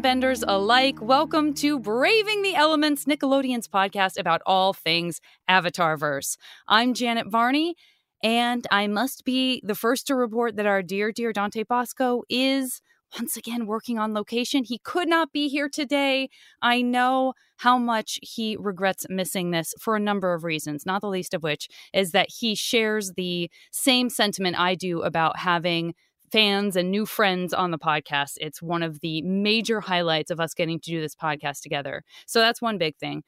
benders alike. Welcome to Braving the Elements, Nickelodeon's podcast about all things Avatarverse. I'm Janet Varney, and I must be the first to report that our dear, dear Dante Basco is once again working on location. He could not be here today. I know how much he regrets missing this for a number of reasons, not the least of which is that he shares the same sentiment I do about having fans and new friends on the podcast. It's one of the major highlights of us getting to do this podcast together. So that's one big thing.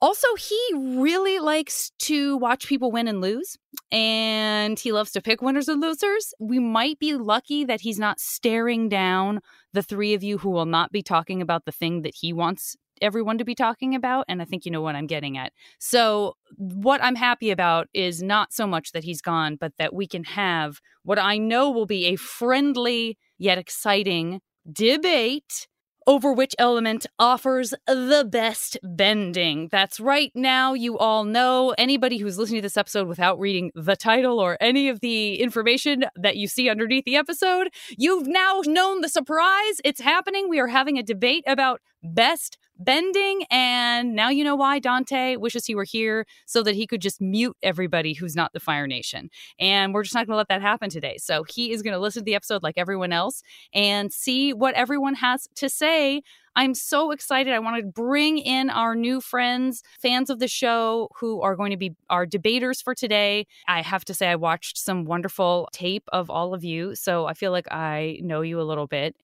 Also, he really likes to watch people win and lose, and he loves to pick winners and losers. We might be lucky that he's not staring down the three of you who will not be talking about the thing that he wants everyone to be talking about. And I think you know what I'm getting at. So, what I'm happy about is not so much that he's gone, but that we can have what I know will be a friendly yet exciting debate over which element offers the best bending. That's right now, you all know. Anybody who's listening to this episode without reading the title or any of the information that you see underneath the episode, you've now known the surprise. It's happening. We are having a debate about best bending. And now you know why Dante wishes he were here so that he could just mute everybody who's not the Fire Nation. And we're just not going to let that happen today. So he is going to listen to the episode like everyone else and see what everyone has to say. I'm so excited. I want to bring in our new friends, fans of the show, who are going to be our debaters for today. I have to say, I watched some wonderful tape of all of you. So I feel like I know you a little bit.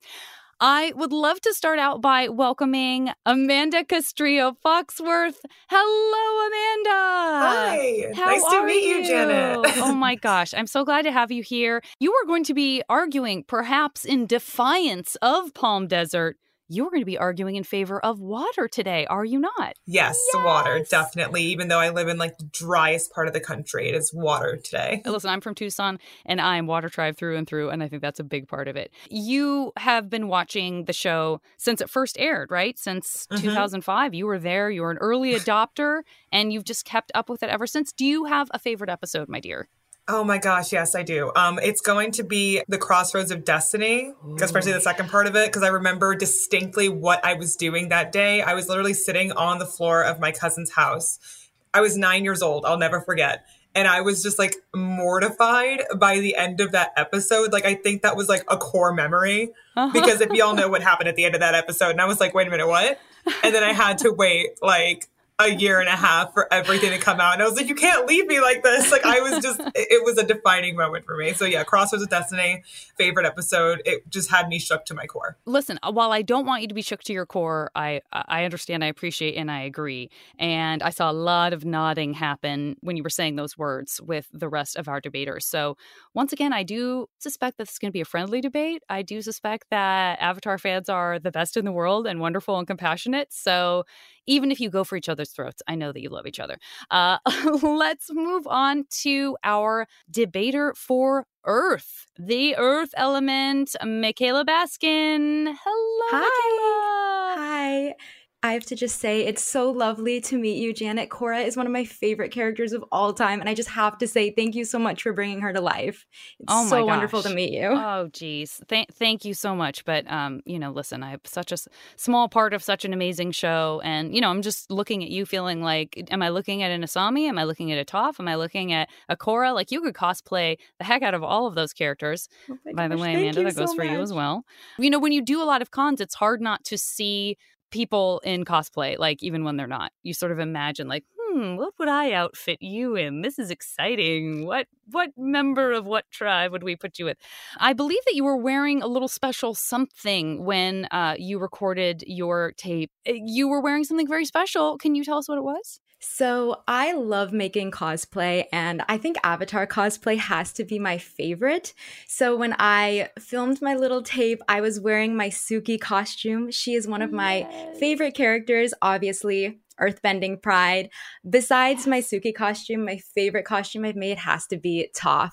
I would love to start out by welcoming Amanda Castrillo Foxworth. Hello, Amanda. Hi. How nice to meet you, you Janet. oh my gosh. I'm so glad to have you here. You are going to be arguing, perhaps in defiance of Palm Desert, you're going to be arguing in favor of water today, are you not? Yes, yes, water, definitely. Even though I live in like the driest part of the country, it is water today. Listen, I'm from Tucson and I'm water tribe through and through, and I think that's a big part of it. You have been watching the show since it first aired, right? Since mm-hmm. 2005. You were there, you were an early adopter, and you've just kept up with it ever since. Do you have a favorite episode, my dear? Oh my gosh, yes, I do. Um, it's going to be the Crossroads of Destiny, especially the second part of it, because I remember distinctly what I was doing that day. I was literally sitting on the floor of my cousin's house. I was nine years old. I'll never forget. And I was just like mortified by the end of that episode. Like, I think that was like a core memory uh-huh. because if y'all know what happened at the end of that episode, and I was like, wait a minute, what? And then I had to wait like a year and a half for everything to come out. And I was like, you can't leave me like this. Like I was just, it was a defining moment for me. So yeah, Crossroads of Destiny, favorite episode. It just had me shook to my core. Listen, uh, while I don't want you to be shook to your core, I I understand, I appreciate, and I agree. And I saw a lot of nodding happen when you were saying those words with the rest of our debaters. So once again, I do suspect that this is going to be a friendly debate. I do suspect that Avatar fans are the best in the world and wonderful and compassionate. So even if you go for each other's throats, I know that you love each other. Uh, let's move on to our debater for Earth, the Earth element, Mikaila Baskin. Hello, Hi. Mikaila. Hi. I have to just say, it's so lovely to meet you, Janet. Korra is one of my favorite characters of all time. And I just have to say, thank you so much for bringing her to life. It's oh so gosh. wonderful to meet you. Oh, geez. Th- thank you so much. But, um, you know, listen, I have such a s- small part of such an amazing show. And, you know, I'm just looking at you feeling like, am I looking at an Asami? Am I looking at a Toph? Am I looking at a Korra? Like, you could cosplay the heck out of all of those characters. Oh By gosh, the way, Amanda, that goes so for much. you as well. You know, when you do a lot of cons, it's hard not to see people in cosplay, like even when they're not. You sort of imagine like, hmm, what would I outfit you in? This is exciting. What what member of what tribe would we put you with? I believe that you were wearing a little special something when uh, you recorded your tape. Eh, you were wearing something very special. Can you tell us what it was? So, I love making cosplay, and I think Avatar cosplay has to be my favorite. So, when I filmed my little tape, I was wearing my Suki costume. She is one of my yes. favorite characters, obviously, Earthbending Pride. Besides my Suki costume, my favorite costume I've made has to be Toph.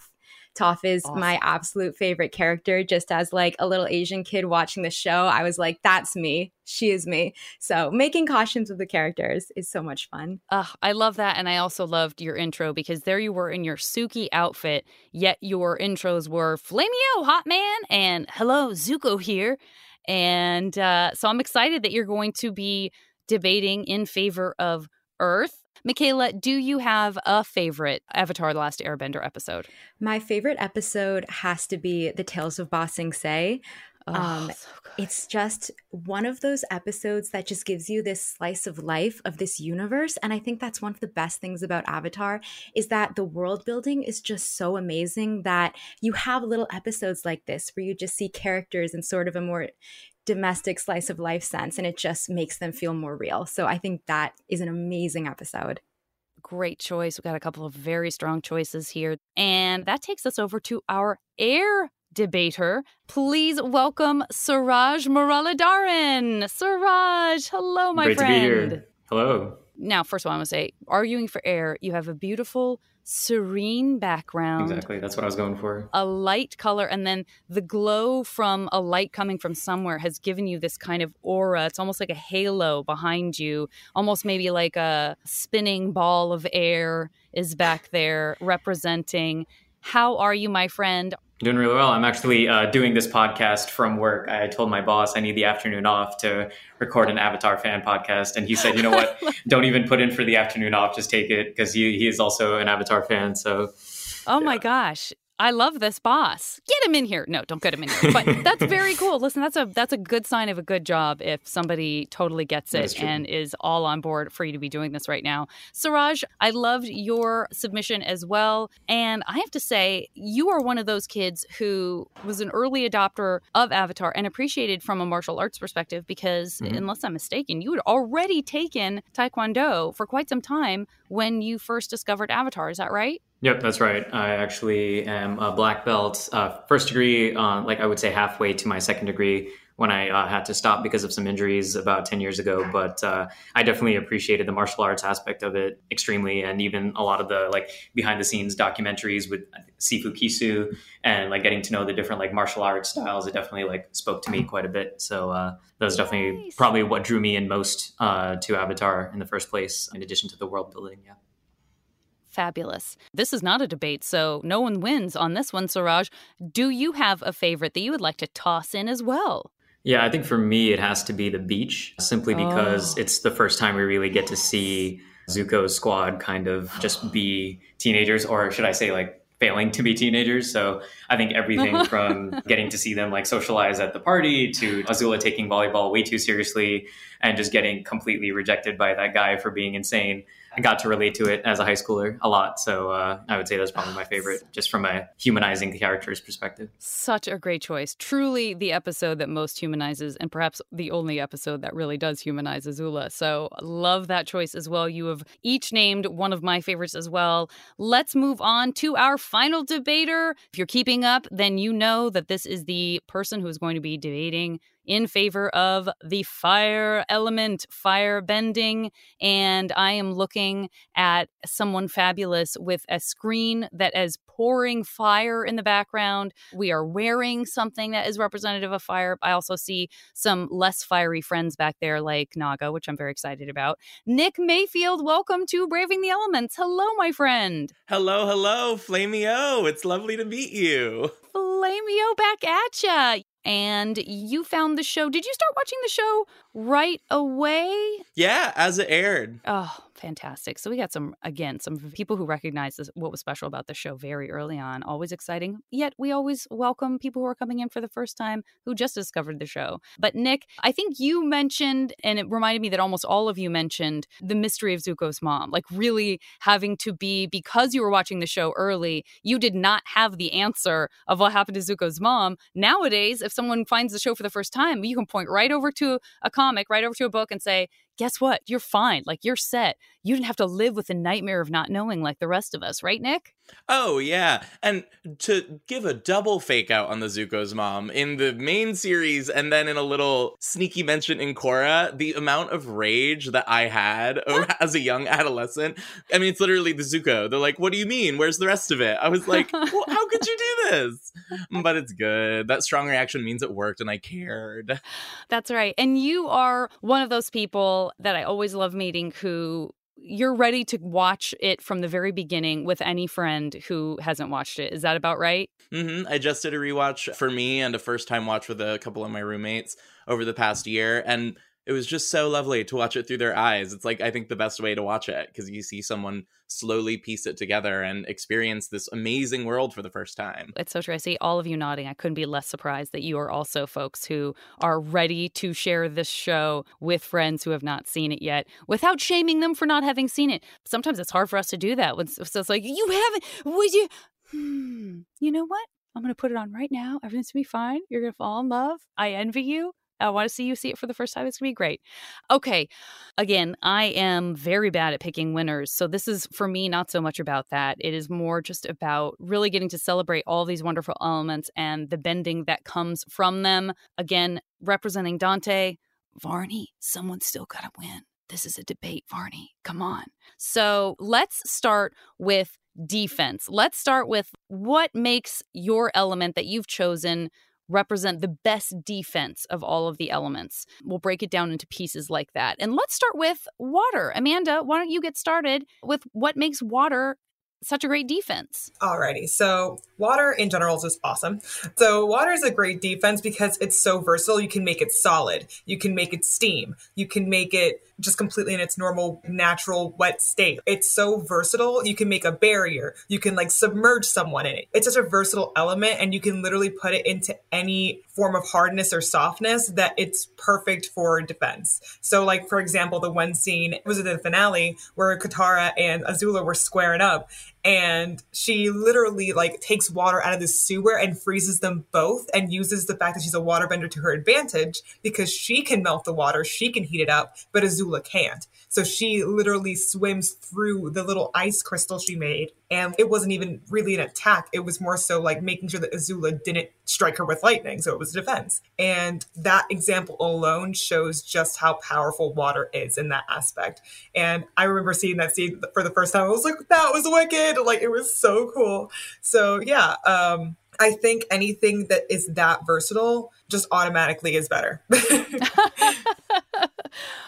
Toph is awesome. my absolute favorite character. Just as like a little Asian kid watching the show, I was like, that's me. She is me. So making costumes of the characters is so much fun. Uh, I love that. And I also loved your intro because there you were in your Suki outfit, yet your intros were Flameo, Hot Man, and Hello, Zuko here. And uh, so I'm excited that you're going to be debating in favor of Earth. Mikaila, do you have a favorite Avatar The Last Airbender episode? My favorite episode has to be The Tales of Ba Sing Se. Oh, um, so it's just one of those episodes that just gives you this slice of life of this universe and i think that's one of the best things about avatar is that the world building is just so amazing that you have little episodes like this where you just see characters in sort of a more domestic slice of life sense and it just makes them feel more real. So I think that is an amazing episode. Great choice. We've got a couple of very strong choices here. And that takes us over to our air debater. Please welcome Suraj Muralidharan. Suraj, hello, my Great friend. Great to be here. Hello. Now, first of all, I want to say, arguing for air, you have a beautiful serene background. Exactly. That's what I was going for. A light color. And then the glow from a light coming from somewhere has given you this kind of aura. It's almost like a halo behind you, almost maybe like a spinning ball of air is back there representing. How are you, my friend? Doing really well. I'm actually uh, doing this podcast from work. I told my boss I need the afternoon off to record an Avatar fan podcast, and he said, "You know what? Don't even put in for the afternoon off. Just take it because he he is also an Avatar fan." So, oh my gosh, I love this boss. Get him in here. No, don't get him in here. But that's very cool. Listen, that's a that's a good sign of a good job if somebody totally gets it and is all on board for you to be doing this right now. Suraj, I loved your submission as well. And I have to say, you are one of those kids who was an early adopter of Avatar and appreciated from a martial arts perspective because mm-hmm. unless I'm mistaken, you had already taken Taekwondo for quite some time when you first discovered Avatar. Is that right? Yep, that's right. I actually am a black belt, uh, first degree, uh, like I would say halfway to my second degree when I uh, had to stop because of some injuries about 10 years ago. But uh, I definitely appreciated the martial arts aspect of it extremely. And even a lot of the like behind the scenes documentaries with Sifu Kisu and like getting to know the different like martial arts styles, it definitely like spoke to me quite a bit. So uh, that was definitely nice. probably what drew me in most uh, to Avatar in the first place, in addition to the world building. Yeah. Fabulous. This is not a debate, so no one wins on this one, Suraj. Do you have a favorite that you would like to toss in as well? Yeah, I think for me, it has to be the beach, simply because oh. it's the first time we really get to see Zuko's squad kind of just be teenagers, or should I say, like, failing to be teenagers. So I think everything from getting to see them like socialize at the party to Azula taking volleyball way too seriously and just getting completely rejected by that guy for being insane. I got to relate to it as a high schooler a lot. So uh, I would say that's probably my favorite, just from a humanizing the characters perspective. Such a great choice. Truly the episode that most humanizes, and perhaps the only episode that really does humanize Azula. So love that choice as well. You have each named one of my favorites as well. Let's move on to our final debater. If you're keeping up, then you know that this is the person who is going to be debating in favor of the fire element, fire bending. And I am looking at someone fabulous with a screen that is pouring fire in the background. We are wearing something that is representative of fire. I also see some less fiery friends back there, like Naga, which I'm very excited about. Nick Mayfield, welcome to Braving the Elements. Hello, my friend. Hello, hello, Flameo. It's lovely to meet you. Flameo back at ya and you found the show. Did you start watching the show right away? Yeah, as it aired. Oh, fantastic. So we got some, again, some people who recognize this, what was special about the show very early on. Always exciting. Yet we always welcome people who are coming in for the first time who just discovered the show. But Nick, I think you mentioned, and it reminded me that almost all of you mentioned the mystery of Zuko's mom, like really having to be, because you were watching the show early, you did not have the answer of what happened to Zuko's mom. Nowadays, if someone finds the show for the first time, you can point right over to a comic, right over to a book and say, guess what? You're fine. Like you're set. You didn't have to live with the nightmare of not knowing like the rest of us, right, Nick? Oh yeah, and to give a double fake out on the Zuko's mom in the main series, and then in a little sneaky mention in Korra, the amount of rage that I had as a young adolescent. I mean, it's literally the Zuko. They're like, "What do you mean? Where's the rest of it?" I was like, well, "How could you do this?" But it's good. That strong reaction means it worked, and I cared. That's right. And you are one of those people that I always love meeting who you're ready to watch it from the very beginning with any friend who hasn't watched it. Is that about right? Mm-hmm. I just did a rewatch for me and a first time watch with a couple of my roommates over the past year. And it was just so lovely to watch it through their eyes. It's like I think the best way to watch it because you see someone slowly piece it together and experience this amazing world for the first time. It's so true. I see all of you nodding. I couldn't be less surprised that you are also folks who are ready to share this show with friends who have not seen it yet without shaming them for not having seen it. Sometimes it's hard for us to do that. So it's like, you haven't, would you? Hmm, you know what? I'm going to put it on right now. Everything's going to be fine. You're going to fall in love. I envy you. I want to see you see it for the first time. It's going to be great. Okay. Again, I am very bad at picking winners. So this is for me not so much about that. It is more just about really getting to celebrate all these wonderful elements and the bending that comes from them. Again, representing Dante, Varney, someone's still got to win. This is a debate, Varney. Come on. So let's start with defense. Let's start with what makes your element that you've chosen represent the best defense of all of the elements. We'll break it down into pieces like that. And let's start with water. Amanda, why don't you get started with what makes water such a great defense? Alrighty. So water in general is just awesome. So water is a great defense because it's so versatile. You can make it solid. You can make it steam. You can make it just completely in its normal, natural, wet state. It's so versatile. You can make a barrier. You can like submerge someone in it. It's such a versatile element and you can literally put it into any form of hardness or softness that it's perfect for defense. So like, for example, the one scene was it the finale where Katara and Azula were squaring up and she literally like takes water out of the sewer and freezes them both and uses the fact that she's a waterbender to her advantage because she can melt the water, she can heat it up, but Azula can't. So she literally swims through the little ice crystal she made. And it wasn't even really an attack. It was more so like making sure that Azula didn't strike her with lightning. So it was defense. And that example alone shows just how powerful water is in that aspect. And I remember seeing that scene for the first time. I was like, that was wicked. Like it was so cool. So yeah, um, I think anything that is that versatile just automatically is better.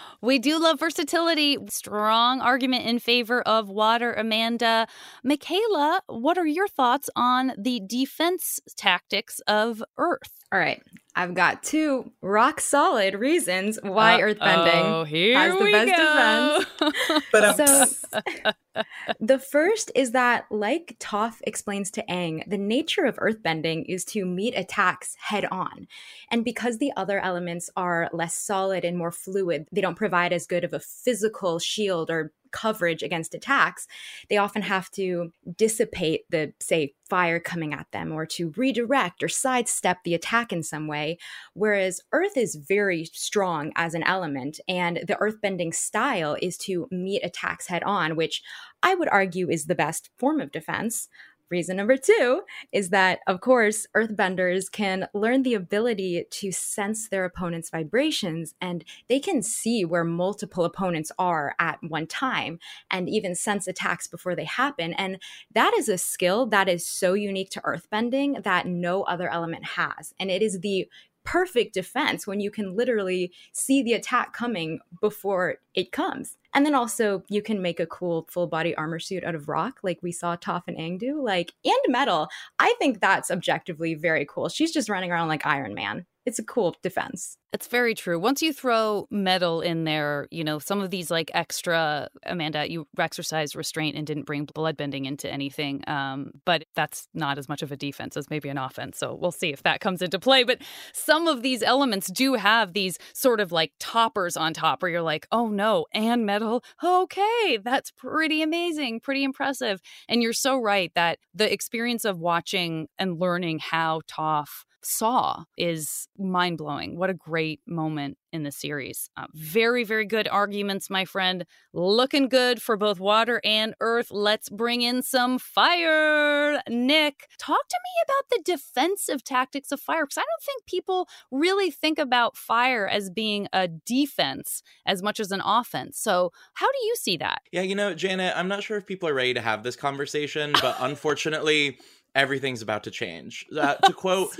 We do love versatility. Strong argument in favor of water, Amanda. Mikaila, what are your thoughts on the defense tactics of Earth? All right. I've got two rock solid reasons why uh, earthbending has the best go. defense. so, the first is that, like Toph explains to Aang, the nature of earthbending is to meet attacks head on. And because the other elements are less solid and more fluid, they don't provide as good of a physical shield or coverage against attacks, they often have to dissipate the, say, fire coming at them or to redirect or sidestep the attack in some way. Whereas Earth is very strong as an element, and the earthbending style is to meet attacks head on, which I would argue is the best form of defense. Reason number two is that, of course, earthbenders can learn the ability to sense their opponent's vibrations and they can see where multiple opponents are at one time and even sense attacks before they happen. And that is a skill that is so unique to earthbending that no other element has. And it is the perfect defense when you can literally see the attack coming before it comes. And then also you can make a cool full body armor suit out of rock, like we saw Toph and Aang do, like and metal. I think that's objectively very cool. She's just running around like Iron Man it's a cool defense. It's very true. Once you throw metal in there, you know, some of these like extra, Amanda, you exercised restraint and didn't bring bloodbending into anything. Um, but that's not as much of a defense as maybe an offense. So we'll see if that comes into play. But some of these elements do have these sort of like toppers on top where you're like, oh no, and metal. Okay, that's pretty amazing, pretty impressive. And you're so right that the experience of watching and learning how Toph saw is mind blowing. What a great moment in the series. Uh, very, very good arguments, my friend. Looking good for both water and earth. Let's bring in some fire. Nick, talk to me about the defensive tactics of fire because I don't think people really think about fire as being a defense as much as an offense. So, how do you see that? Yeah, you know, Janet, I'm not sure if people are ready to have this conversation, but unfortunately, everything's about to change. Uh, to quote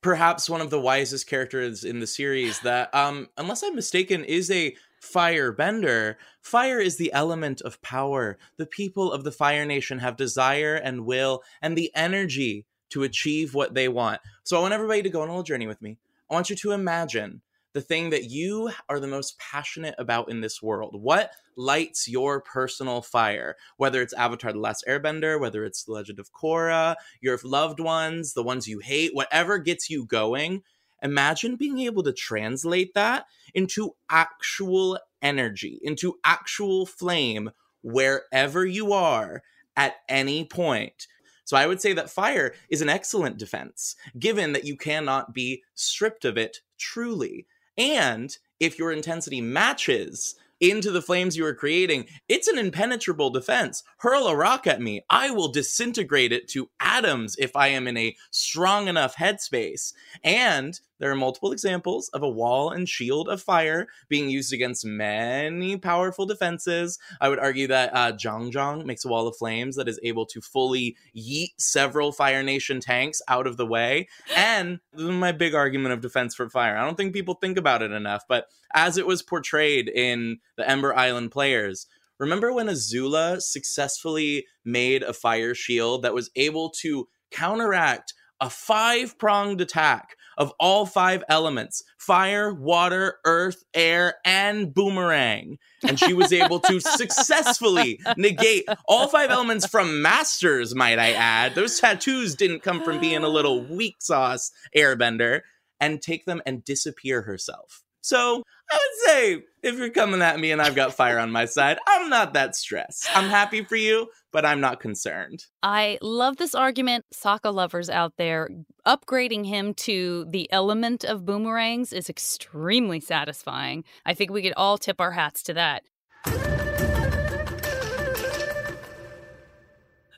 perhaps one of the wisest characters in the series that um unless i'm mistaken is a firebender. Fire is the element of power. The people of the fire nation have desire and will and the energy to achieve what they want. So i want everybody to go on a little journey with me. I want you to imagine the thing that you are the most passionate about in this world. What lights your personal fire? Whether it's Avatar The Last Airbender, whether it's The Legend of Korra, your loved ones, the ones you hate, whatever gets you going. Imagine being able to translate that into actual energy, into actual flame wherever you are at any point. So I would say that fire is an excellent defense, given that you cannot be stripped of it truly. And if your intensity matches into the flames you are creating, it's an impenetrable defense. Hurl a rock at me. I will disintegrate it to atoms if I am in a strong enough headspace. And there are multiple examples of a wall and shield of fire being used against many powerful defenses. I would argue that uh, Jeong Jeong makes a wall of flames that is able to fully yeet several Fire Nation tanks out of the way. And my big argument of defense for fire. I don't think people think about it enough, but as it was portrayed in the Ember Island players, remember when Azula successfully made a fire shield that was able to counteract a five pronged attack of all five elements fire, water, earth, air, and boomerang. And she was able to successfully negate all five elements from masters, might I add. Those tattoos didn't come from being a little weak sauce airbender, and take them and disappear herself. So I would say if you're coming at me and I've got fire on my side, I'm not that stressed. I'm happy for you, but I'm not concerned. I love this argument. Sokka lovers out there, upgrading him to the element of boomerangs is extremely satisfying. I think we could all tip our hats to that.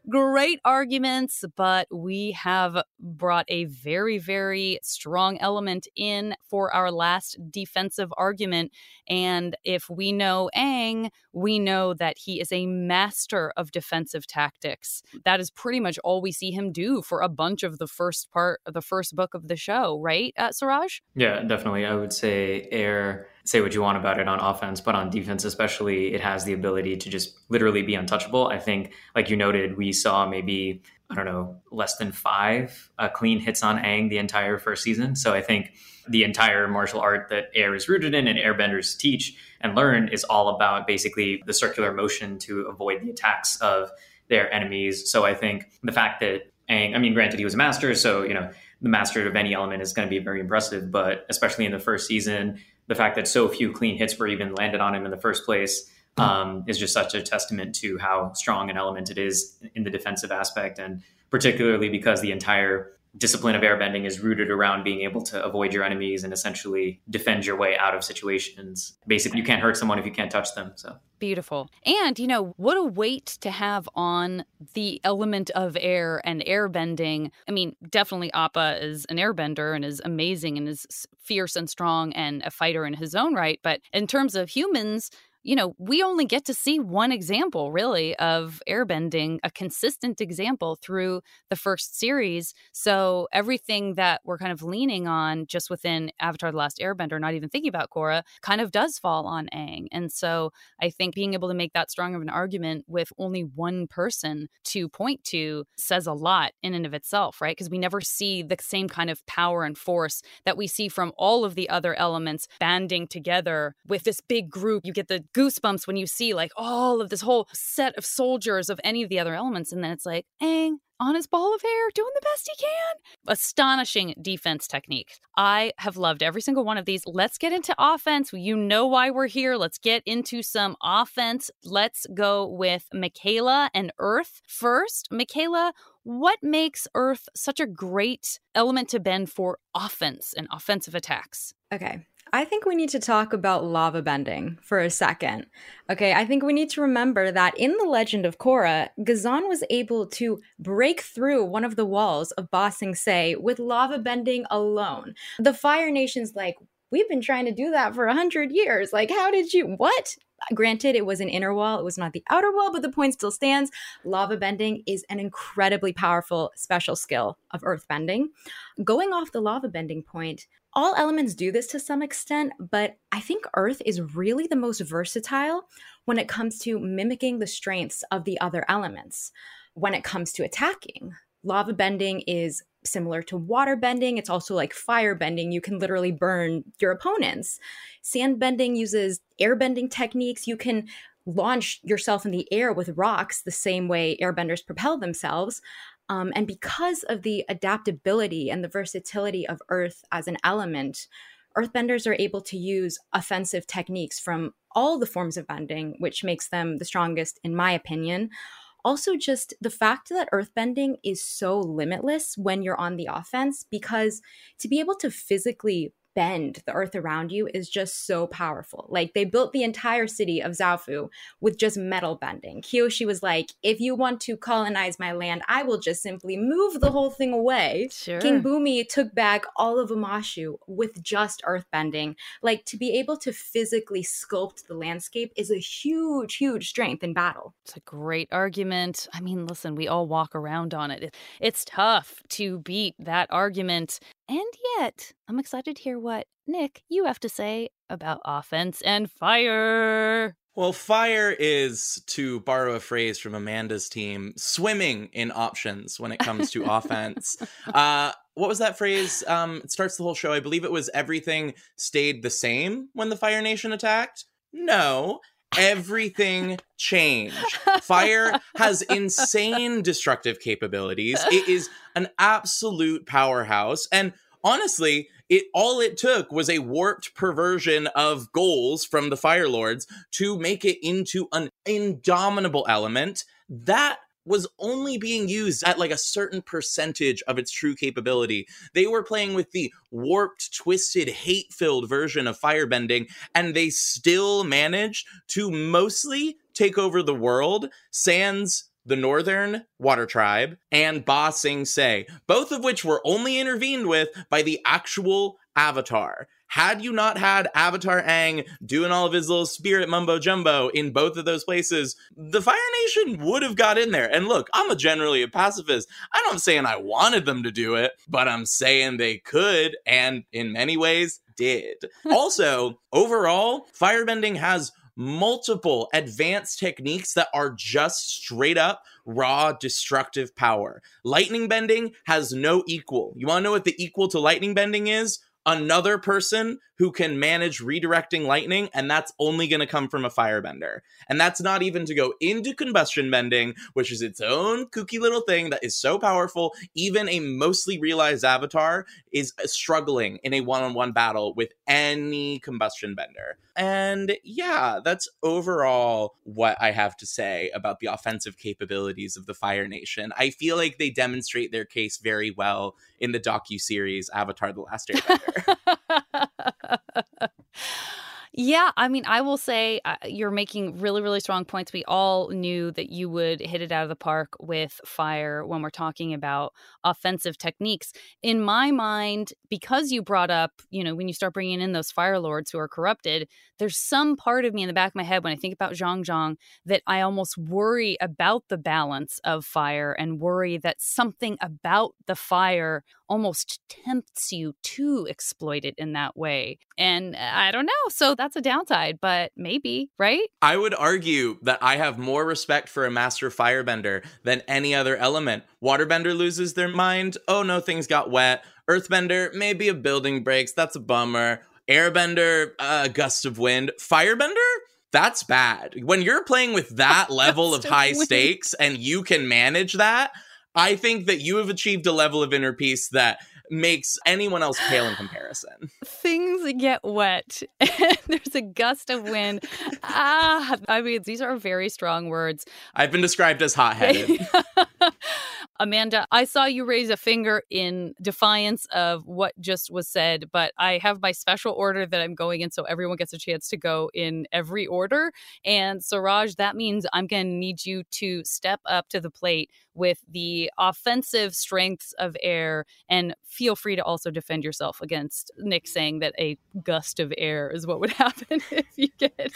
Great arguments, but we have brought a very, very strong element in for our last defensive argument. And if we know Aang, we know that he is a master of defensive tactics. That is pretty much all we see him do for a bunch of the first part of the first book of the show, right, uh, Suraj? Yeah, definitely. I would say Air say what you want about it on offense, but on defense, especially, it has the ability to just literally be untouchable. I think, like you noted, we saw maybe, I don't know, less than five uh, clean hits on Aang the entire first season. So I think the entire martial art that air is rooted in and airbenders teach and learn is all about basically the circular motion to avoid the attacks of their enemies. So I think the fact that Aang, I mean, granted, he was a master, so, you know, the master of any element is going to be very impressive, but especially in the first season, the fact that so few clean hits were even landed on him in the first place um, is just such a testament to how strong an element it is in the defensive aspect, and particularly because the entire discipline of airbending is rooted around being able to avoid your enemies and essentially defend your way out of situations. Basically, you can't hurt someone if you can't touch them. So beautiful. And, you know, what a weight to have on the element of air and airbending. I mean, definitely Appa is an airbender and is amazing and is fierce and strong and a fighter in his own right. But in terms of humans, you know, we only get to see one example really of airbending, a consistent example through the first series. So everything that we're kind of leaning on just within Avatar The Last Airbender, not even thinking about Korra, kind of does fall on Aang. And so I think being able to make that strong of an argument with only one person to point to says a lot in and of itself, right? Because we never see the same kind of power and force that we see from all of the other elements banding together with this big group. You get the goosebumps when you see like all of this whole set of soldiers of any of the other elements. And then it's like, Aang, on his ball of hair, doing the best he can. Astonishing defense technique. I have loved every single one of these. Let's get into offense. You know why we're here. Let's get into some offense. Let's go with Mikaila and Earth first. Mikaila, what makes Earth such a great element to bend for offense and offensive attacks? Okay. I think we need to talk about lava bending for a second. Okay, I think we need to remember that in the legend of Korra, Ghazan was able to break through one of the walls of Ba Sing Se with lava bending alone. The Fire Nation's like, we've been trying to do that for a hundred years. Like, how did you, what? Granted, it was an inner wall, it was not the outer wall, but the point still stands. Lava bending is an incredibly powerful special skill of earth bending. Going off the lava bending point, all elements do this to some extent, but I think Earth is really the most versatile when it comes to mimicking the strengths of the other elements. When it comes to attacking, lava bending is similar to water bending. It's also like fire bending. You can literally burn your opponents. Sand bending uses air bending techniques. You can launch yourself in the air with rocks the same way airbenders propel themselves. Um, and because of the adaptability and the versatility of Earth as an element, Earthbenders are able to use offensive techniques from all the forms of bending, which makes them the strongest, in my opinion. Also, just the fact that earthbending is so limitless when you're on the offense, because to be able to physically bend the earth around you is just so powerful. Like they built the entire city of Zaofu with just metal bending. Kyoshi was like, if you want to colonize my land, I will just simply move the whole thing away. Sure. King Bumi took back all of Omashu with just earth bending. Like to be able to physically sculpt the landscape is a huge, huge strength in battle. It's a great argument. I mean, listen, we all walk around on it. It's tough to beat that argument. And yet, I'm excited to hear what Nick you have to say about offense and fire. Well, fire is, to borrow a phrase from Amanda's team, swimming in options when it comes to offense. Uh, what was that phrase? Um, it starts the whole show. I believe it was everything stayed the same when the Fire Nation attacked. No, everything changed. Fire has insane destructive capabilities. It is an absolute powerhouse. And honestly, it all it took was a warped perversion of goals from the Fire Lords to make it into an indomitable element that was only being used at like a certain percentage of its true capability. They were playing with the warped, twisted, hate filled version of firebending, and they still managed to mostly take over the world. Sans the Northern Water Tribe, and Ba Sing Se, both of which were only intervened with by the actual Avatar. Had you not had Avatar Aang doing all of his little spirit mumbo jumbo in both of those places, the Fire Nation would have got in there. And look, I'm a generally a pacifist. I'm not saying I wanted them to do it, but I'm saying they could, and in many ways did. also, overall, firebending has multiple advanced techniques that are just straight up raw destructive power. Lightning bending has no equal. You want to know what the equal to lightning bending is? Another person who can manage redirecting lightning, and that's only going to come from a firebender. And that's not even to go into combustion bending, which is its own kooky little thing that is so powerful. Even a mostly realized avatar is uh, struggling in a one on one battle with any combustion bender. And yeah, that's overall what I have to say about the offensive capabilities of the Fire Nation. I feel like they demonstrate their case very well in the docu series Avatar: The Last Airbender. Yeah, I mean, I will say uh, you're making really, really strong points. We all knew that you would hit it out of the park with fire when we're talking about offensive techniques. In my mind, because you brought up, you know, when you start bringing in those fire lords who are corrupted, there's some part of me in the back of my head when I think about Jeong Jeong that I almost worry about the balance of fire and worry that something about the fire almost tempts you to exploit it in that way. And I don't know. So that's a downside, but maybe, right? I would argue that I have more respect for a master firebender than any other element. Waterbender loses their mind. Oh no, things got wet. Earthbender, maybe a building breaks. That's a bummer. Airbender, a gust of wind. Firebender? That's bad. When you're playing with that level of high stakes and you can manage that, I think that you have achieved a level of inner peace that makes anyone else pale in comparison. Things get wet. There's a gust of wind. ah, I mean, these are very strong words. I've been described as hot headed. Amanda, I saw you raise a finger in defiance of what just was said, but I have my special order that I'm going in so everyone gets a chance to go in every order. And Suraj, that means I'm going to need you to step up to the plate with the offensive strengths of air and feel free to also defend yourself against Nick saying that a gust of air is what would happen if you get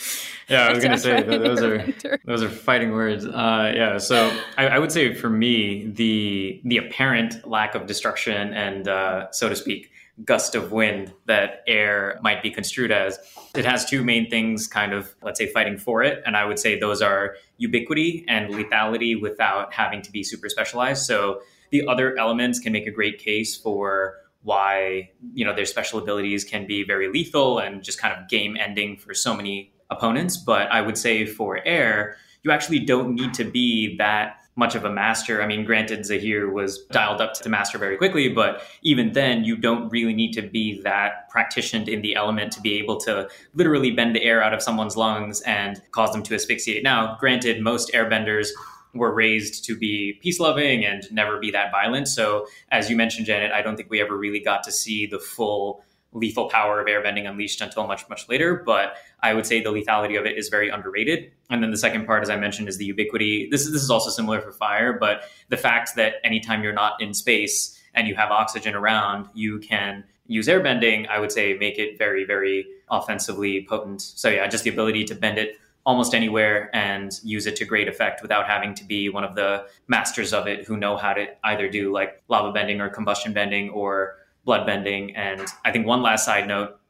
yeah i was gonna say those are those are fighting words. Uh, yeah so I, I, would say for me the the apparent lack of destruction and uh, so to speak gust of wind that air might be construed as. It has two main things kind of, let's say, fighting for it. And I would say those are ubiquity and lethality without having to be super specialized. So the other elements can make a great case for why, you know, their special abilities can be very lethal and just kind of game ending for so many opponents. But I would say for air, you actually don't need to be that much of a master. I mean, granted, Zahir was dialed up to master very quickly, but even then, you don't really need to be that practiced in the element to be able to literally bend the air out of someone's lungs and cause them to asphyxiate. Now, granted, most airbenders were raised to be peace loving and never be that violent. So, as you mentioned, Janet, I don't think we ever really got to see the full lethal power of airbending unleashed until much, much later. But I would say the lethality of it is very underrated. And then the second part, as I mentioned, is the ubiquity. This is, this is also similar for fire, but the fact that anytime you're not in space and you have oxygen around, you can use airbending, I would say make it very, very offensively potent. So yeah, just the ability to bend it almost anywhere and use it to great effect without having to be one of the masters of it who know how to either do like lava bending or combustion bending or blood bending. And I think one last side note,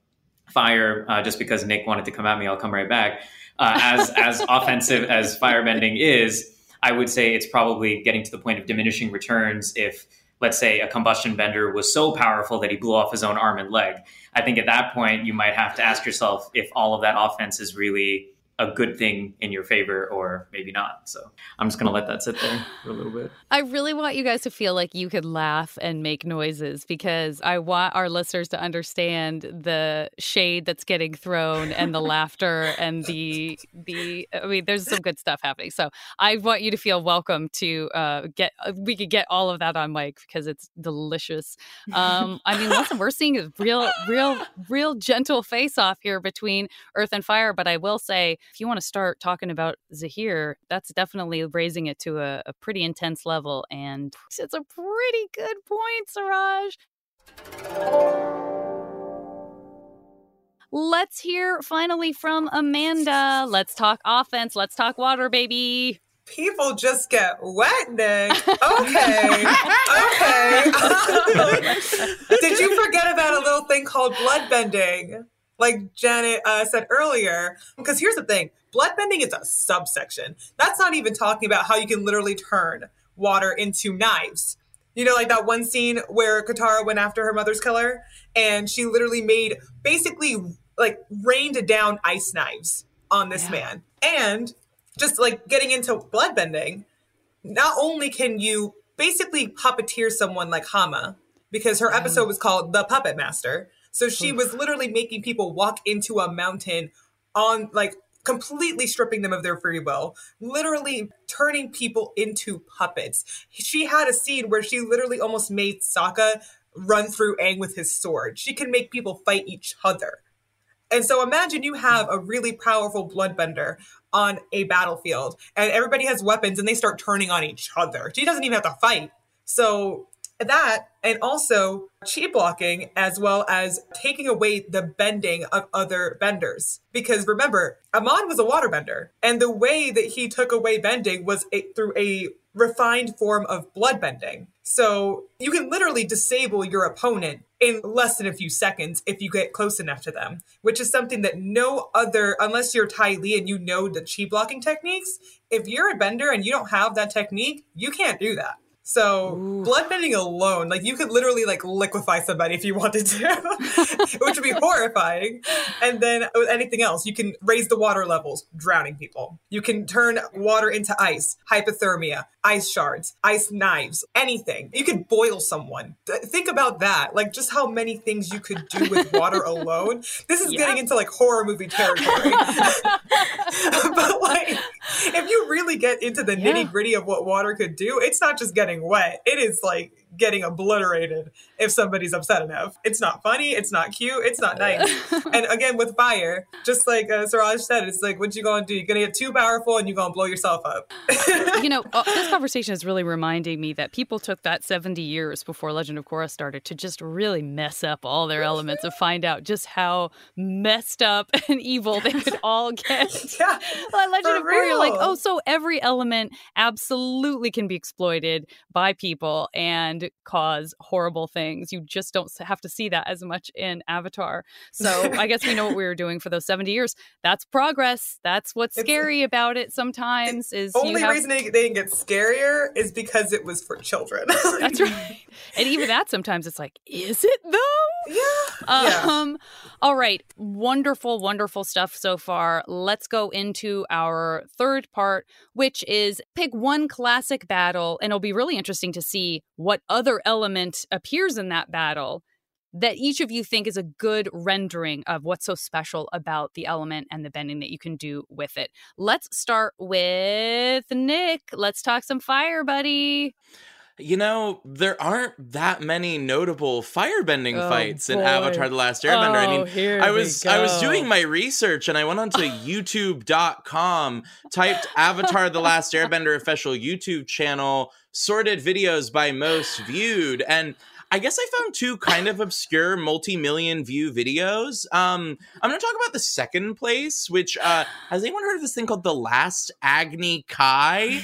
fire, uh, just because Nick wanted to come at me, I'll come right back. Uh, as as offensive as firebending is, I would say it's probably getting to the point of diminishing returns if let's say a combustion bender was so powerful that he blew off his own arm and leg. I think at that point you might have to ask yourself if all of that offense is really a good thing in your favor or maybe not. So I'm just going to let that sit there for a little bit. I really want you guys to feel like you could laugh and make noises because I want our listeners to understand the shade that's getting thrown and the laughter and the the I mean there's some good stuff happening. So I want you to feel welcome to uh, get uh, we could get all of that on mic because it's delicious. Um, I mean listen, we're seeing a real real real gentle face off here between earth and fire, but I will say if you want to start talking about Zahir, that's definitely raising it to a, a pretty intense level. And it's a pretty good point, Suraj. Let's hear finally from Amanda. Let's talk offense. Let's talk water, baby. People just get wet, Nick. Okay. okay. Did you forget about a little thing called blood bending? Like Janet uh, said earlier. Because here's the thing bloodbending is a subsection. That's not even talking about how you can literally turn water into knives. You know, like that one scene where Katara went after her mother's killer and she literally made basically like rained down ice knives on this yeah. man. And just like getting into bloodbending, not only can you basically puppeteer someone like Hama, because her episode was called The Puppet Master, so she was literally making people walk into a mountain on like completely stripping them of their free will, literally turning people into puppets. She had a scene where she literally almost made Sokka run through Aang with his sword. She can make people fight each other. And so imagine you have a really powerful bloodbender on a battlefield and everybody has weapons and they start turning on each other. She doesn't even have to fight. So that and also chi blocking as well as taking away the bending of other benders because remember amon was a waterbender and the way that he took away bending was a, through a refined form of blood bending so you can literally disable your opponent in less than a few seconds if you get close enough to them, which is something that no other, unless you're Ty Lee and you know the chi blocking techniques, if you're a bender and you don't have that technique, you can't do that. So Ooh. bloodbending alone, like you could literally like liquefy somebody if you wanted to, which would be horrifying. And then with anything else, you can raise the water levels, drowning people. You can turn water into ice, hypothermia, ice shards, ice knives, anything. You could boil someone. Think about that. Like just how many things you could do with water alone. This is getting into like horror movie territory. but like if you really get into the nitty gritty of what water could do, it's not just getting going. It is like getting obliterated if somebody's upset enough. It's not funny. It's not cute. It's not nice. and again, with fire, just like uh, Suraj said, it's like, what you gonna do? You're gonna get too powerful and you're gonna blow yourself up. you know, uh, this conversation is really reminding me that people took that 70 years before Legend of Korra started to just really mess up all their elements and find out just how messed up and evil they could all get. yeah, like Legend of Korra, you're like, oh, so every element absolutely can be exploited by people and cause horrible things. You just don't have to see that as much in Avatar. So I guess we know what we were doing for those 70 years. That's progress. That's what's It's- scary about it sometimes is Only have reason they, they didn't get scarier is because it was for children. That's right. And even that sometimes it's like, is it though? Yeah. yeah. Um all right, wonderful wonderful stuff so far. Let's go into our third part, which is pick one classic battle and it'll be really interesting to see what other element appears in that battle that each of you think is a good rendering of what's so special about the element and the bending that you can do with it. Let's start with Nick. Let's talk some fire, buddy. You know, there aren't that many notable firebending Oh, fights in. Avatar: The Last Airbender. I Oh, mean, here I was I was doing my research and I went onto YouTube.com, typed Avatar: The Last Airbender official YouTube channel, sorted videos by most viewed, and I guess I found two kind of obscure multi-million view videos. Um, I'm going to talk about the second place, which uh, has anyone heard of this thing called the Last Agni Kai?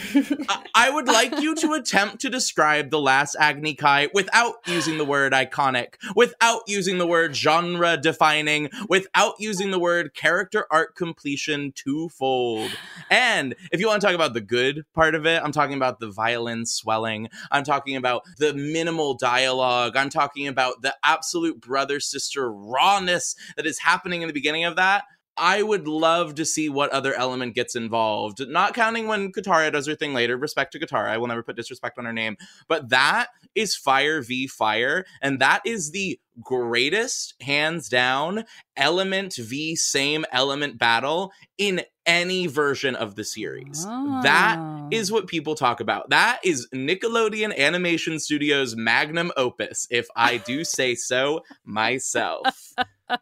I- I would like you to attempt to describe the last Agni Kai without using the word iconic, without using the word genre defining, without using the word character art completion twofold. And if you want to talk about the good part of it, I'm talking about the violin swelling. I'm talking about the minimal dialogue. I'm talking about the absolute brother sister rawness that is happening in the beginning of that. I would love to see what other element gets involved. Not counting when Katara does her thing later. Respect to Katara. I will never put disrespect on her name. But that is Fire v Fire. And that is the greatest, hands down, element v same element battle in any version of the series. That Oh. is what people talk about. That is Nickelodeon Animation Studios magnum opus, if I do say so myself.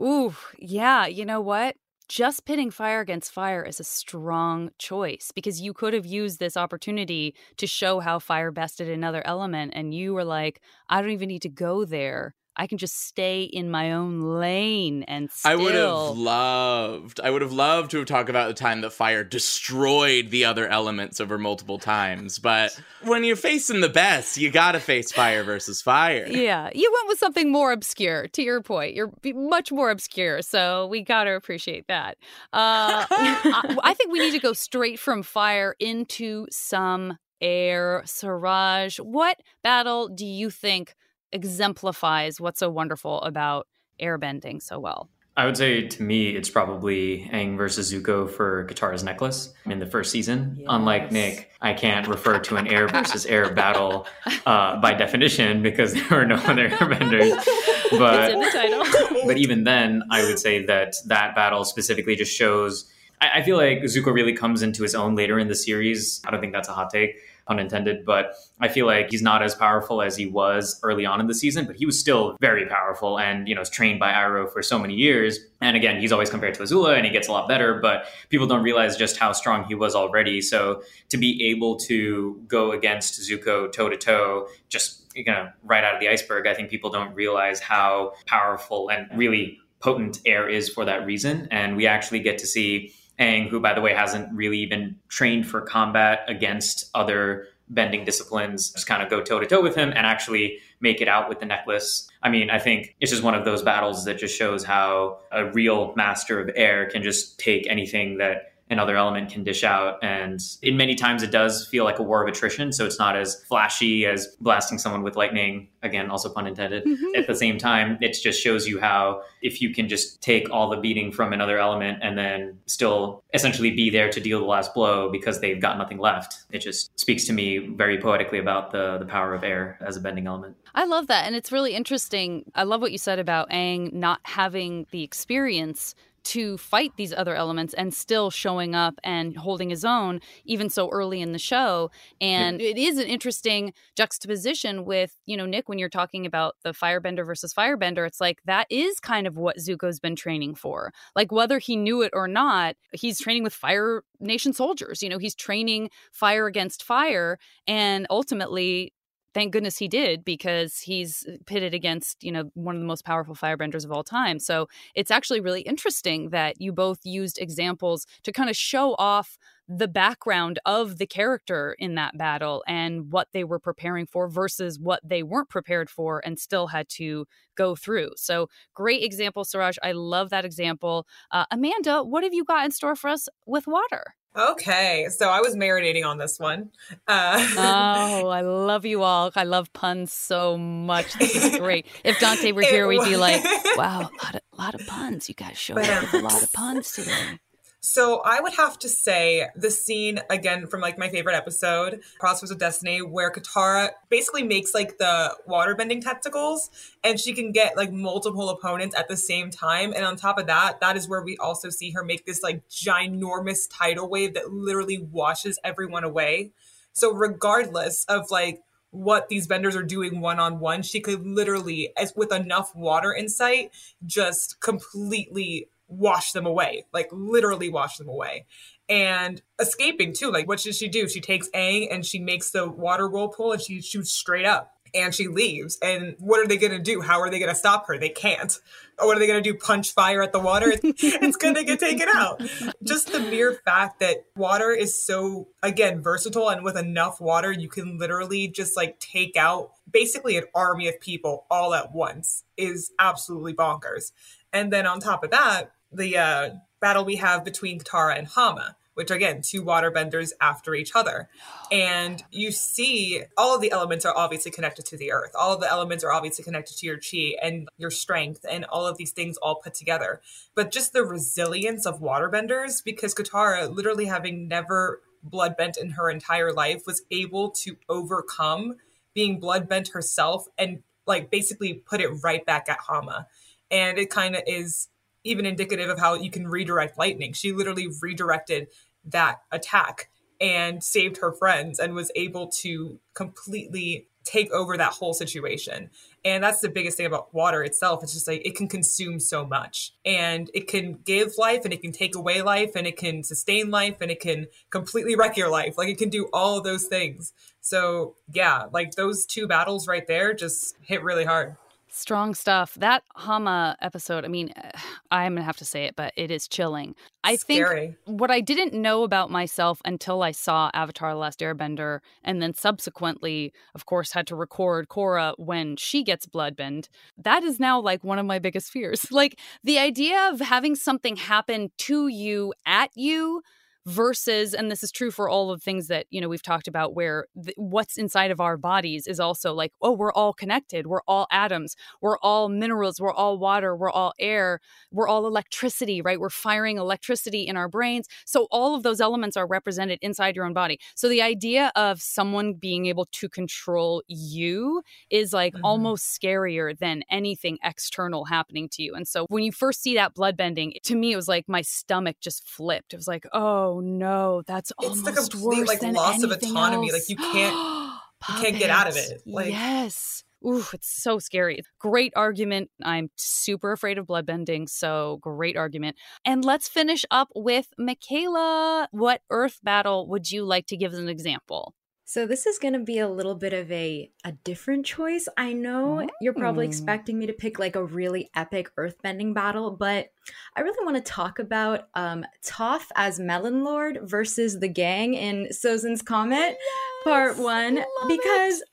Ooh, yeah. You know what? Just pitting fire against fire is a strong choice because you could have used this opportunity to show how fire bested another element, and you were like, I don't even need to go there. I can just stay in my own lane and still. I would have loved, I would have loved to have talked about the time that fire destroyed the other elements over multiple times. But when you're facing the best, you gotta face fire versus fire. Yeah, you went with something more obscure. To your point, you're much more obscure, so we got to appreciate that. Uh, I, I think we need to go straight from fire into some air. Suraj, what battle do you think exemplifies what's so wonderful about airbending so well? I would say to me, it's probably Aang versus Zuko for Katara's necklace in the first season. Unlike Nick, I can't refer to an air versus air battle uh, by definition because there are no other airbenders. it's in But the title. but even then, I would say that that battle specifically just shows. I, I feel like Zuko really comes into his own later in the series. I don't think that's a hot take, pun intended, but I feel like he's not as powerful as he was early on in the season, but he was still very powerful and, you know, is trained by Iroh for so many years. And again, he's always compared to Azula and he gets a lot better, but people don't realize just how strong he was already. So to be able to go against Zuko toe to toe, just you know, right out of the iceberg, I think people don't realize how powerful and really potent air is for that reason. And we actually get to see Aang, who, by the way, hasn't really been trained for combat against other bending disciplines, just kind of go toe to toe with him and actually make it out with the necklace. I mean, I think it's just one of those battles that just shows how a real master of air can just take anything that another element can dish out. And in many times, it does feel like a war of attrition. So it's not as flashy as blasting someone with lightning. Again, also pun intended. Mm-hmm. At the same time, it just shows you how if you can just take all the beating from another element and then still essentially be there to deal the last blow because they've got nothing left, it just speaks to me very poetically about the, the power of air as a bending element. I love that. And it's really interesting. I love what you said about Aang not having the experience to fight these other elements and still showing up and holding his own even so early in the show. And it is an interesting juxtaposition with you know nick when you're talking about the firebender versus firebender it's like that is kind of what zuko's been training for. Like whether he knew it or not he's training with fire nation soldiers. You know he's training fire against fire and ultimately thank goodness he did because he's uh, pitted against you know one of the most powerful firebenders of all time so it's actually really interesting that you both used examples to kind of show off the background of the character in that battle and what they were preparing for versus what they weren't prepared for and still had to go through. So, great example, Suraj. I love that example. Uh, Amanda, what have you got in store for us with water? Okay, so I was marinating on this one. Uh, oh, I love you all. I love puns so much. This is great. If Dante were here, we'd be like, "Wow, a lot of, lot of puns. You guys showed up with a lot of puns today." So I would have to say the scene again from like my favorite episode, Crossroads of Destiny, where Katara basically makes like the water bending tentacles and she can get like multiple opponents at the same time. And on top of that, that is where we also see her make this like ginormous tidal wave that literally washes everyone away. So regardless of like what these benders are doing one on one, she could literally, as with enough water in sight, just completely wash them away, like literally wash them away. And escaping too, like what does she do? She takes Aang and she makes the water whirlpool and she shoots straight up and she leaves. And what are they going to do? How are they going to stop her? They can't. Or what are they going to do? Punch fire at the water? it's going to get taken out. Just the mere fact that water is so, again, versatile and with enough water, you can literally just like take out basically an army of people all at once is absolutely bonkers. And then on top of that, the uh, battle we have between Katara and Hama, which again, two waterbenders after each other. And you see all of the elements are obviously connected to the earth. All of the elements are obviously connected to your chi and your strength and all of these things all put together. But just the resilience of waterbenders, because Katara, literally having never bloodbent in her entire life, was able to overcome being bloodbent herself and like basically put it right back at Hama. And it kind of is even indicative of how you can redirect lightning. She literally redirected that attack and saved her friends and was able to completely take over that whole situation. And that's the biggest thing about water itself. It's just like it can consume so much and it can give life and it can take away life and it can sustain life and it can completely wreck your life. Like it can do all those things. So, yeah, like those two battles right there just hit really hard. Strong stuff. That Hama episode, I mean, I'm going to have to say it, but it is chilling. I Scary. think what I didn't know about myself until I saw Avatar The Last Airbender, and then subsequently, of course, had to record Korra when she gets bloodbend, that is now like one of my biggest fears. Like the idea of having something happen to you, at you, versus and this is true for all of the things that you know we've talked about where th- what's inside of our bodies is also like oh we're all connected. We're all atoms. We're all minerals. We're all water. We're all air. We're all electricity right? We're firing electricity in our brains. So all of those elements are represented inside your own body. So the idea of someone being able to control you is like mm-hmm. almost scarier than anything external happening to you. And so when you first see that blood bending to me it was like my stomach just flipped. It was like oh oh no, that's it's the complete like loss of autonomy. Else. Like you can't you can't get out of it. Like yes. Ooh, it's so scary. Great argument. I'm super afraid of bloodbending, so great argument. And let's finish up with Mikaila. What Earth battle would you like to give as an example? So this is going to be a little bit of a a different choice. I know you're probably expecting me to pick like a really epic earthbending battle, but I really want to talk about um Toph as Melon Lord versus the gang in Sozin's Comet yes, Part 1 because it.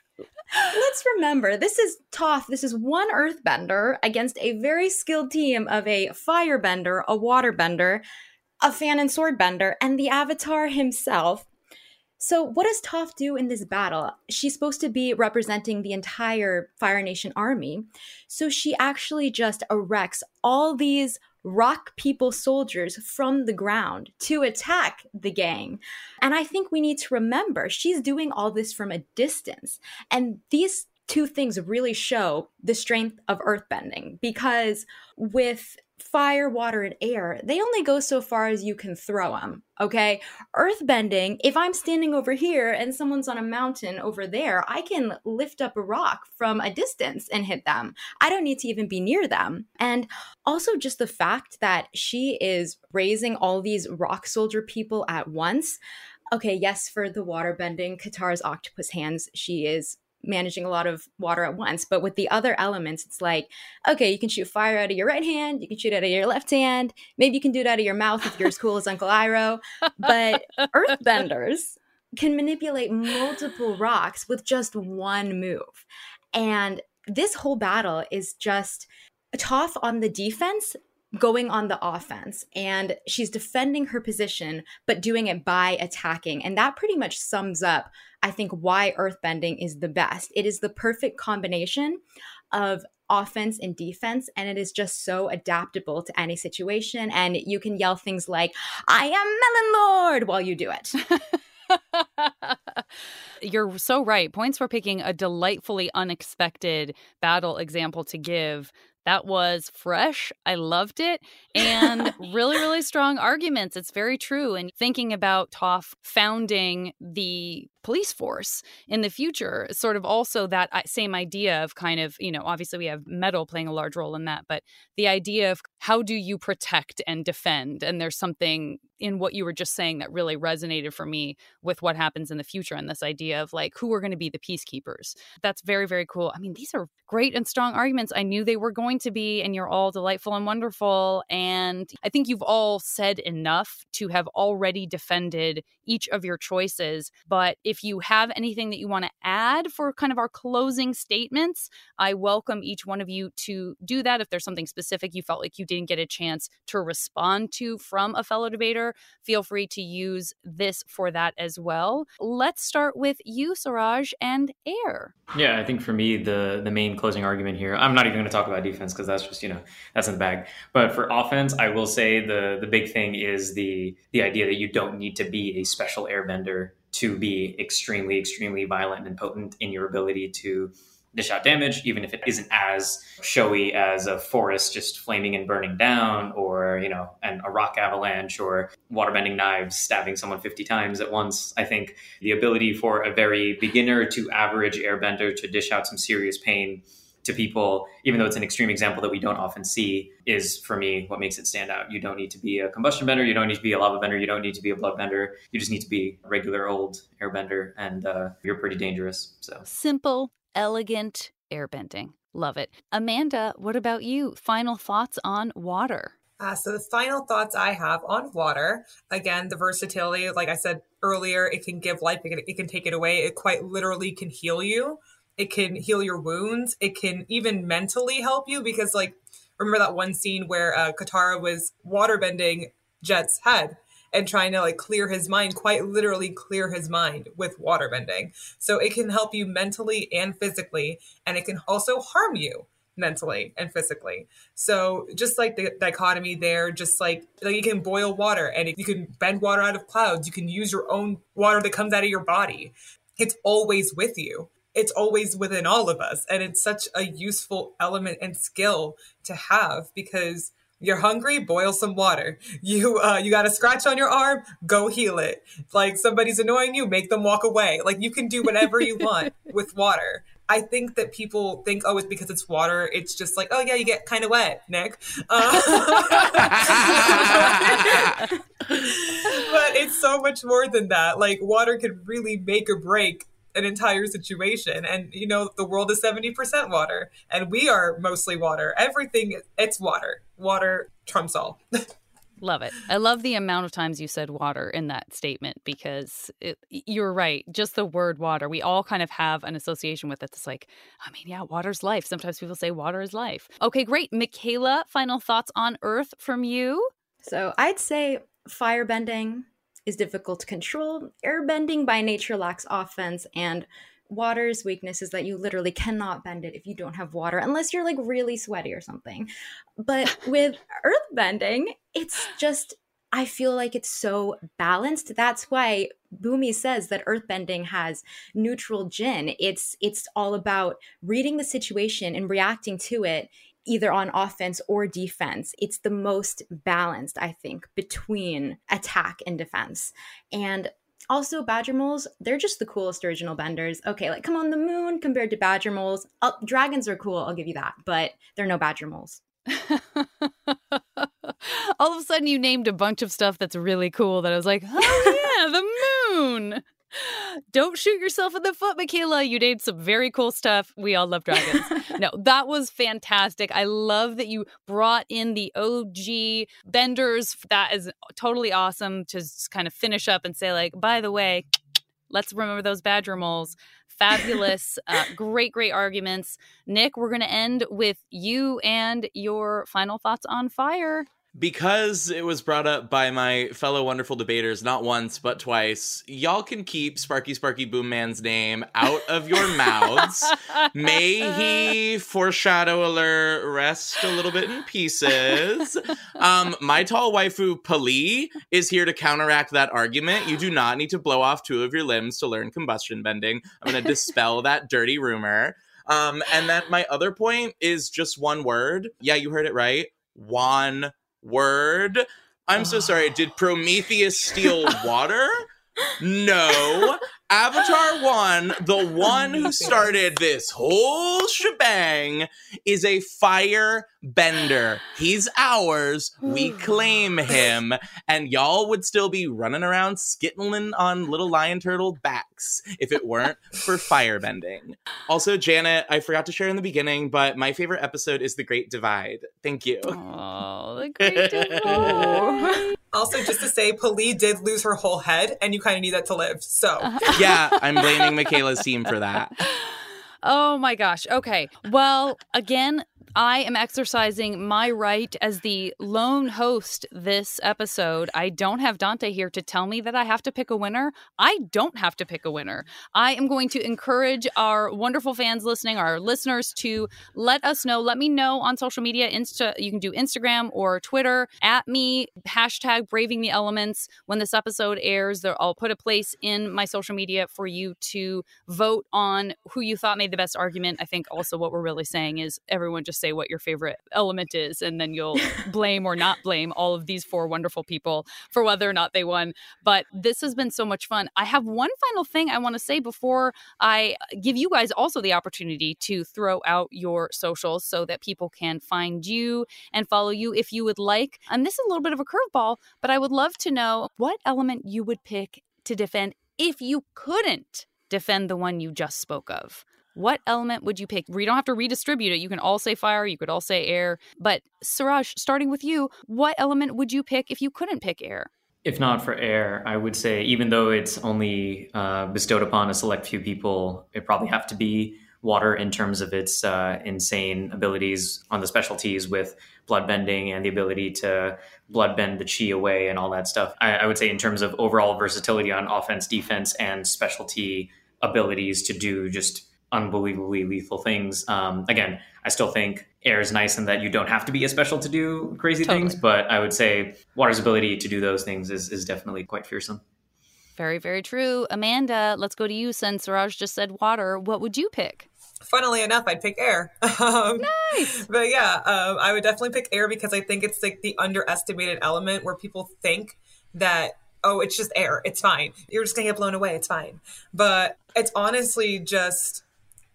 Let's remember, this is Toph. This is one earthbender against a very skilled team of a firebender, a waterbender, a fan and sword bender, and the Avatar himself. So, what does Toph do in this battle? She's supposed to be representing the entire Fire Nation army. So, she actually just erects all these rock people soldiers from the ground to attack the gang. And I think we need to remember she's doing all this from a distance. And these two things really show the strength of earthbending because with fire, water, and air, they only go so far as you can throw them. Okay. Earthbending, if I'm standing over here and someone's on a mountain over there, I can lift up a rock from a distance and hit them. I don't need to even be near them. And also, just the fact that she is raising all these rock soldier people at once. Okay, yes, for the water bending, Katara's octopus hands, she is managing a lot of water at once. But with the other elements, it's like, okay, you can shoot fire out of your right hand, you can shoot out of your left hand. Maybe you can do it out of your mouth if you're as cool as Uncle Iroh. But earthbenders can manipulate multiple rocks with just one move. And this whole battle is just Toph on the defense going on the offense and she's defending her position but doing it by attacking. And that pretty much sums up i think why earthbending is the best. It is the perfect combination of offense and defense and it is just so adaptable to any situation. And you can yell things like i am melon lord while you do it. You're so right. Points for picking a delightfully unexpected battle example to give that was fresh. I loved it. And really, really strong arguments. It's very true. And thinking about Toph founding the police force in the future, sort of also that uh, same idea of kind of, you know, obviously we have metal playing a large role in that, but the idea of how do you protect and defend? And there's something in what you were just saying that really resonated for me with what happens in the future and this idea of like who are going to be the peacekeepers. That's very, very cool. I mean, these are great and strong arguments. I knew they were going to be, and you're all delightful and wonderful. And I think you've all said enough to have already defended each of your choices. But if you have anything that you want to add for kind of our closing statements, I welcome each one of you to do that. If there's something specific you felt like you didn't get a chance to respond to from a fellow debater, feel free to use this for that as well. Let's start with you, Suraj, and Air. Yeah, I think for me, the the main closing argument here, I'm not even going to talk about defense because that's just, you know, that's in the bag. But for offense, I will say the the big thing is the the idea that you don't need to be a special airbender to be extremely, extremely violent and potent in your ability to dish out damage, even if it isn't as showy as a forest just flaming and burning down, or you know, and a rock avalanche, or waterbending knives stabbing someone 50 times at once. I think the ability for a very beginner to average airbender to dish out some serious pain to people, even though it's an extreme example that we don't often see, is for me what makes it stand out. You don't need to be a combustion bender, you don't need to be a lava bender, you don't need to be a blood bender. You just need to be a regular old airbender, and uh, you're pretty dangerous. So simple, elegant airbending. Love it. Amanda, what about you? Final thoughts on water? Uh, so the final thoughts I have on water, again, the versatility, like I said earlier, it can give life, it can, it can take it away. It quite literally can heal you. It can heal your wounds. It can even mentally help you because, like, remember that one scene where uh, Katara was waterbending Jet's head and trying to like clear his mind, quite literally clear his mind with waterbending. So it can help you mentally and physically, and it can also harm you mentally and physically. So just like the dichotomy there, just like, like you can boil water and you can bend water out of clouds. You can use your own water that comes out of your body. It's always with you. It's always within all of us. And it's such a useful element and skill to have because you're hungry, boil some water. You uh, you got a scratch on your arm, go heal it. Like somebody's annoying you, make them walk away. Like you can do whatever you want with water. I think that people think, oh, it's because it's water. It's just like, oh yeah, you get kind of wet, Nick. Uh, but it's so much more than that. Like water can really make or break an entire situation. And you know, the world is 70% water and we are mostly water. Everything it's water. Water trumps all. Love it. I love the amount of times you said water in that statement because it, you're right. Just the word water, we all kind of have an association with it. It's like, I mean, yeah, water's life. Sometimes people say water is life. Okay, great. Mikaila, final thoughts on Earth from you? So I'd say firebending, is difficult to control. Airbending by nature lacks offense, and water's weakness is that you literally cannot bend it if you don't have water, unless you're like really sweaty or something. But with earthbending, it's just I feel like it's so balanced. That's why Bumi says that earthbending has neutral jing. It's it's all about reading the situation and reacting to it either on offense or defense. It's the most balanced, I think, between attack and defense. And also, badger moles, they're just the coolest original benders. Okay, like come on the moon compared to badger moles. Oh, dragons are cool, I'll give you that, but they're no badger moles. All of a sudden, you named a bunch of stuff that's really cool that I was like, oh, yeah, the moon. Don't shoot yourself in the foot, Mikaila. You did some very cool stuff. We all love dragons. no, that was fantastic. I love that you brought in the OG benders. That is totally awesome to kind of finish up and say, like, by the way, let's remember those badger moles. Fabulous. uh, great, great arguments. Nick, we're going to end with you and your final thoughts on fire because it was brought up by my fellow wonderful debaters not once but twice y'all can keep sparky sparky boom man's name out of your mouths. May he foreshadow alert rest a little bit in pieces. Um my tall waifu P'Li is here to counteract that argument. You do not need to blow off two of your limbs to learn combustion bending. I'm going to dispel that dirty rumor. Um and then my other point is just one word. Yeah you heard it right. One word. I'm so sorry. Did Prometheus steal water? No. Avatar 1, the one who started this whole shebang, is a fire bender. He's ours. We hmm. claim him. And y'all would still be running around skittling on little lion turtle backs if it weren't for fire bending. Also, Janet, I forgot to share in the beginning, but my favorite episode is The Great Divide. Thank you. Oh, The Great Divide. Also, just to say, P'Li did lose her whole head, and you kind of need that to live. So, uh-huh. Yeah, I'm blaming Mikaila's team for that. Oh my gosh. Okay. Well, again, I am exercising my right as the lone host this episode. I don't have Dante here to tell me that I have to pick a winner. I don't have to pick a winner. I am going to encourage our wonderful fans listening, our listeners, to let us know. Let me know on social media. Insta, you can do Instagram or Twitter at me hashtag Braving the Elements. When this episode airs, there, I'll put a place in my social media for you to vote on who you thought made the best argument. I think also what we're really saying is everyone just say what your favorite element is, and then you'll blame or not blame all of these four wonderful people for whether or not they won. But this has been so much fun. I have one final thing I want to say before I give you guys also the opportunity to throw out your socials so that people can find you and follow you if you would like. And this is a little bit of a curveball, but I would love to know what element you would pick to defend if you couldn't defend the one you just spoke of what element would you pick? We don't have to redistribute it. You can all say fire, you could all say air. But Suraj, starting with you, what element would you pick if you couldn't pick air? If not for air, I would say even though it's only uh, bestowed upon a select few people, it probably have to be water in terms of its uh, insane abilities on the specialties with blood bending and the ability to blood bend the chi away and all that stuff. I, I would say in terms of overall versatility on offense, defense, and specialty abilities to do just unbelievably lethal things. Um, again, I still think air is nice in that you don't have to be a special to do crazy totally. things, but I would say water's ability to do those things is, is definitely quite fearsome. Very, very true. Amanda, let's go to you since Suraj just said water. What would you pick? Funnily enough, I'd pick air. um, nice. But yeah, um, I would definitely pick air because I think it's like the underestimated element where people think that oh, it's just air. It's fine. You're just going to get blown away. It's fine. But it's honestly just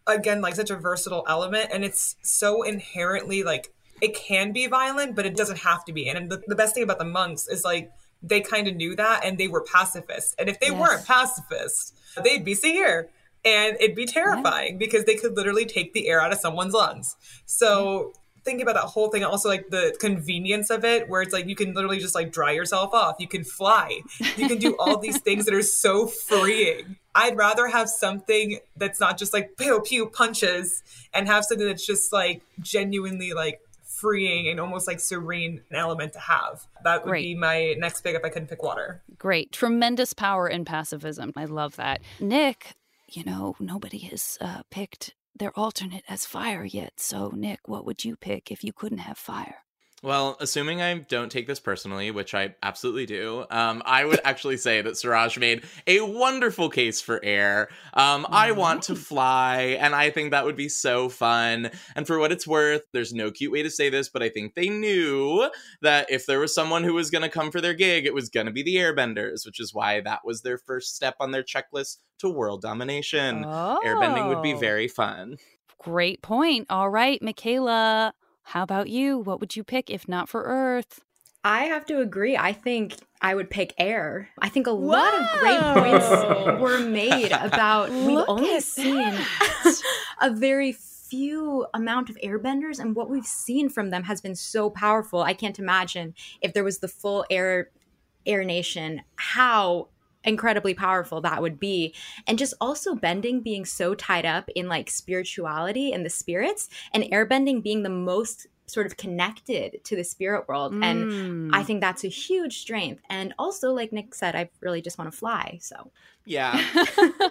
again like such a versatile element and it's so inherently like it can be violent but it doesn't have to be and the, the best thing about the monks is like they kind of knew that and they were pacifists and if they yes. weren't pacifists they'd be here and it'd be terrifying yeah. because they could literally take the air out of someone's lungs so yeah thinking about that whole thing also like the convenience of it where it's like you can literally just like dry yourself off you can fly you can do all these things that are so freeing i'd rather have something that's not just like pew pew punches and have something that's just like genuinely like freeing and almost like serene element to have. That would Great. be my next pick if I couldn't pick water. Great. Tremendous power in pacifism. I love that. Nick, you know, nobody has uh, picked their alternate as fire yet. So, Nick, what would you pick if you couldn't have fire? Well, assuming I don't take this personally, which I absolutely do, um, I would actually say that Suraj made a wonderful case for air. Um, I want to fly, and I think that would be so fun. And for what it's worth, there's no cute way to say this, but I think they knew that if there was someone who was going to come for their gig, it was going to be the airbenders, which is why that was their first step on their checklist to world domination. Oh. Airbending would be very fun. Great point. All right, Mikaila, how about you? What would you pick if not for Earth? I have to agree. I think I would pick air. I think a lot of great points were made about we've only seen a very few amount of airbenders and what we've seen from them has been so powerful. I can't imagine if there was the full air air nation how incredibly powerful that would be. And just also bending being so tied up in like spirituality and the spirits and airbending being the most sort of connected to the spirit world and Mm. i think that's a huge strength and also like nick said i really just want to fly so Yeah.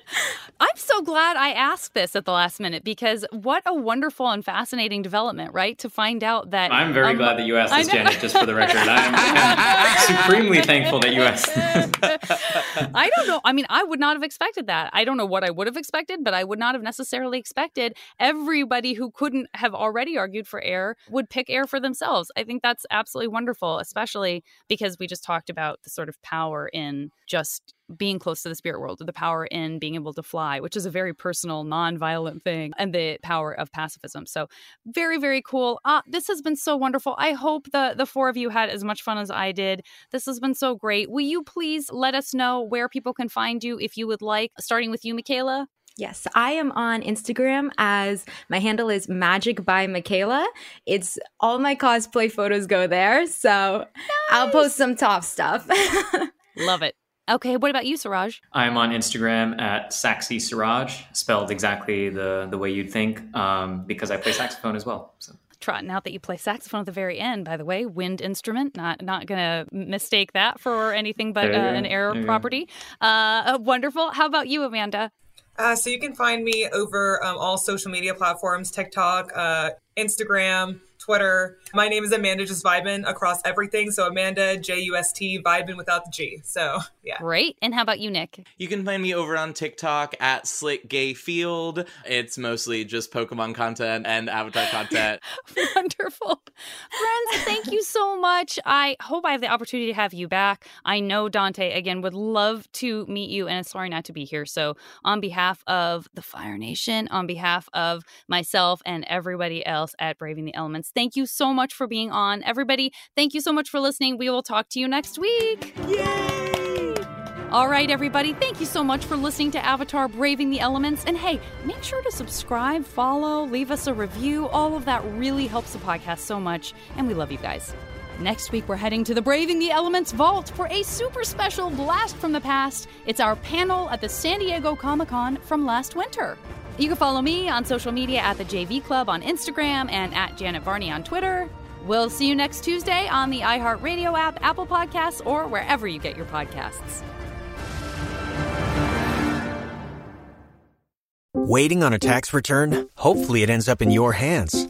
I'm so glad I asked this at the last minute because what a wonderful and fascinating development, right? To find out that I'm very um, glad that you asked this. Janet, just for the record. I'm, I'm supremely thankful that you asked. I don't know. I mean, I would not have expected that. I don't know what I would have expected, but I would not have necessarily expected everybody who couldn't have already argued for air would pick air for themselves. I think that's absolutely wonderful, especially because we just talked about the sort of power in just being close to the spirit world, or the power in being able to fly, which is a very personal, non-violent thing, and the power of pacifism. So, very, very cool. Uh, this has been so wonderful. I hope the the four of you had as much fun as I did. This has been so great. Will you please let us know where people can find you if you would like, starting with you, Mikaila? Yes, I am on Instagram as my handle is magic by Mikaila. It's all my cosplay photos go there. So I'll post some top stuff. Love it. Okay, what about you, Suraj? I'm on Instagram at Saxy Suraj, spelled exactly the, the way you'd think, um, because I play saxophone as well. So. Trotting out that you play saxophone at the very end, by the way, wind instrument. Not not gonna mistake that for anything but uh, There you go. an air There you go. property. Uh, wonderful. How about you, Amanda? Uh, so you can find me over um, all social media platforms TikTok, uh, Instagram, Twitter. My name is Amanda Just Vibin across everything. So Amanda, J U S T, Vibin without the G. So yeah. Great. And how about you, Nick? You can find me over on TikTok at Slick Gay Field. It's mostly just Pokemon content and Avatar content. Wonderful. Friends, thank you so much. I hope I have the opportunity to have you back. I know Dante, again, would love to meet you and is sorry not to be here. So, on behalf of the Fire Nation, on behalf of myself and everybody else at Braving the Elements, thank you so much for being on. Everybody, thank you so much for listening. We will talk to you next week. Yay! All right, everybody, thank you so much for listening to Avatar Braving the Elements. And hey, make sure to subscribe, follow, leave us a review. All of that really helps the podcast so much, and we love you guys. Next week, we're heading to the Braving the Elements Vault for a super special blast from the past. It's our panel at the San Diego Comic Con from last winter. You can follow me on social media at the JV Club on Instagram and at Janet Varney on Twitter. We'll see you next Tuesday on the iHeartRadio app, Apple Podcasts, or wherever you get your podcasts. Waiting on a tax return? Hopefully, it ends up in your hands.